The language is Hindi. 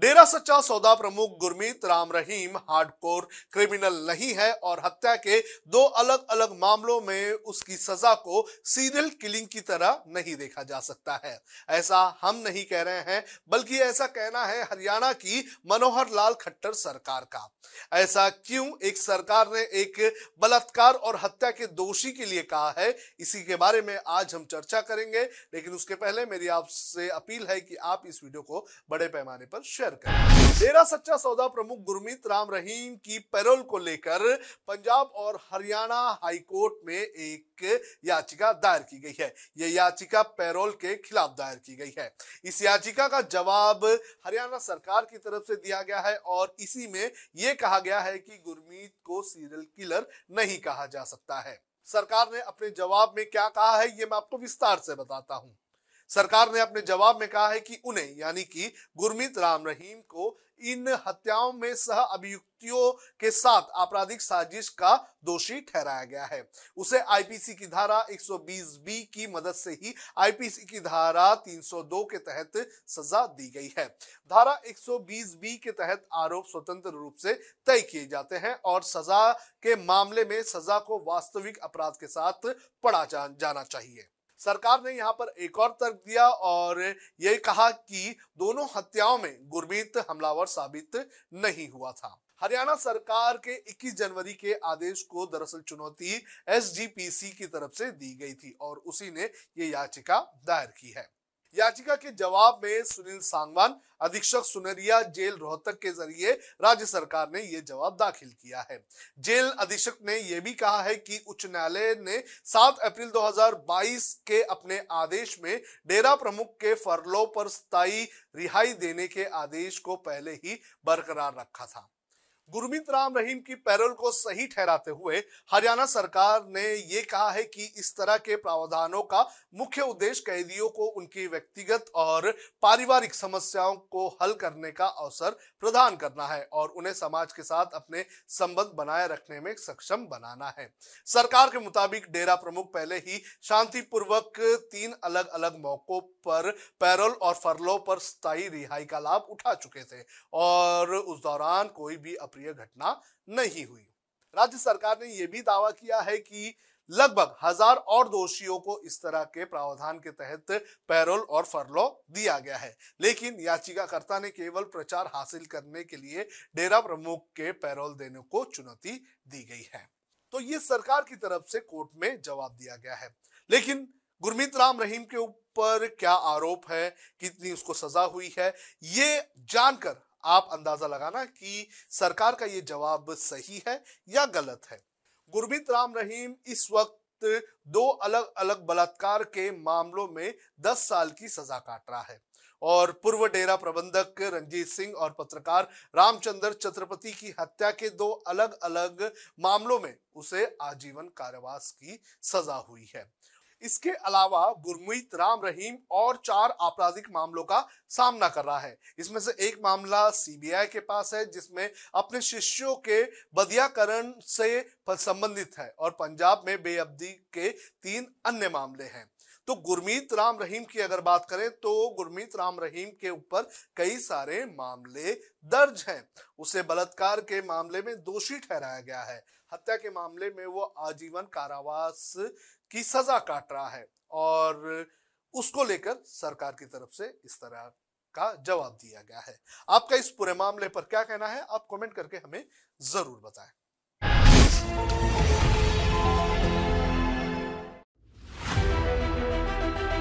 डेरा सच्चा सौदा प्रमुख गुरमीत राम रहीम हार्डकोर क्रिमिनल नहीं है और हत्या के दो अलग अलग मामलों में उसकी सजा को सीरियल किलिंग की तरह नहीं देखा जा सकता है। ऐसा हम नहीं कह रहे हैं, बल्कि ऐसा कहना है हरियाणा की मनोहर लाल खट्टर सरकार का। ऐसा क्यों एक सरकार ने एक बलात्कार और हत्या के दोषी के लिए कहा है, इसी के बारे में आज हम चर्चा करेंगे, लेकिन उसके पहले मेरी आपसे अपील है कि आप इस वीडियो को बड़े पैमाने पर शेयर शेयर करें। डेरा सच्चा सौदा प्रमुख गुरमीत राम रहीम की पैरोल को लेकर पंजाब और हरियाणा हाईकोर्ट में एक याचिका दायर की गई है। यह याचिका पैरोल के खिलाफ दायर की गई है। इस याचिका का जवाब हरियाणा सरकार की तरफ़ से दिया गया है और इसी में यह कहा गया है कि गुरमीत को सीरियल किलर नहीं कहा जा सकता है। सरकार ने अपने जवाब में क्या कहा है, ये मैं आपको विस्तार से बताता हूँ। सरकार ने अपने जवाब में कहा है कि उन्हें, यानी कि गुरमीत राम रहीम को, इन हत्याओं में सह अभियुक्तियों के साथ आपराधिक साजिश का दोषी ठहराया गया है। उसे आईपीसी की धारा 120 बी की मदद से ही आईपीसी की धारा 302 के तहत सजा दी गई है। धारा 120 बी के तहत आरोप स्वतंत्र रूप से तय किए जाते हैं और सजा के मामले में सजा को वास्तविक अपराध के साथ पढ़ा जाना चाहिए। सरकार ने यहाँ पर एक और तर्क दिया और ये कहा कि दोनों हत्याओं में गुरमीत हमलावर साबित नहीं हुआ था। हरियाणा सरकार के 21 जनवरी के आदेश को दरअसल चुनौती एसजीपीसी की तरफ़ से दी गई थी और उसी ने ये याचिका दायर की है। याचिका के जवाब में सुनील सांगवान, अधीक्षक सुनरिया जेल रोहतक के ज़रिए राज्य सरकार ने यह जवाब दाखिल किया है। जेल अधीक्षक ने यह भी कहा है कि उच्च न्यायालय ने 7 अप्रैल 2022 के अपने आदेश में डेरा प्रमुख के फरलो पर स्थायी रिहाई देने के आदेश को पहले ही बरकरार रखा था। गुरमीत राम रहीम की पैरोल को सही ठहराते हुए हरियाणा सरकार ने ये कहा है कि इस तरह के प्रावधानों का मुख्य उद्देश्य कैदियों को उनकी व्यक्तिगत और पारिवारिक समस्याओं को हल करने का अवसर प्रदान करना है और उन्हें समाज के साथ अपने संबंध बनाए रखने में सक्षम बनाना है। सरकार के मुताबिक डेरा प्रमुख पहले ही शांतिपूर्वक तीन अलग अलग मौकों पर पैरोल और फरलों पर स्थायी रिहाई का लाभ उठा चुके थे और उस दौरान कोई भी अप्रिय घटना नहीं हुई। राज्य सरकार ने यह भी दावा किया है कि लगभग हज़ार और दोषियों को इस तरह के प्रावधान के तहत पैरोल और फरलो दिया गया है। लेकिन याचिकाकर्ता ने केवल प्रचार हासिल करने के लिए डेरा प्रमुख के पैरोल देने को चुनौती दी गई है। तो ये सरकार की तरफ़ से कोर्ट में जवाब दिया गया है। लेकिन गुरमीत राम रहीम के ऊपर क्या आरोप है? कितनी उसको सजा हुई है? ये जानकर आप अंदाज़ा लगाना कि सरकार का ये जवाब सही है या गलत है। गुरमीत राम रहीम इस वक्त दो अलग अलग बलात्कार के मामलों में 10 साल की सजा काट रहा है और पूर्व डेरा प्रबंधक रंजीत सिंह और पत्रकार रामचंद्र छत्रपति की हत्या के दो अलग अलग मामलों में उसे आजीवन कारावास की सजा हुई है। इसके अलावा गुरमीत राम रहीम और चार आपराधिक मामलों का सामना कर रहा है। इसमें से एक मामला सीबीआई के पास है, जिसमें अपने शिष्यों के बदियाकरण से संबंधित है और पंजाब में बेअब्दी के तीन अन्य मामले हैं। तो गुरमीत राम रहीम की अगर बात करें तो गुरमीत राम रहीम के ऊपर कई सारे मामले दर्ज हैं। उसे बलात्कार के मामले में दोषी ठहराया गया है। हत्या के मामले में वो आजीवन कारावास की सजा काट रहा है और उसको लेकर सरकार की तरफ़ से इस तरह का जवाब दिया गया है। आपका इस पूरे मामले पर क्या कहना है? आप कमेंट करके हमें ज़रूर बताएँ।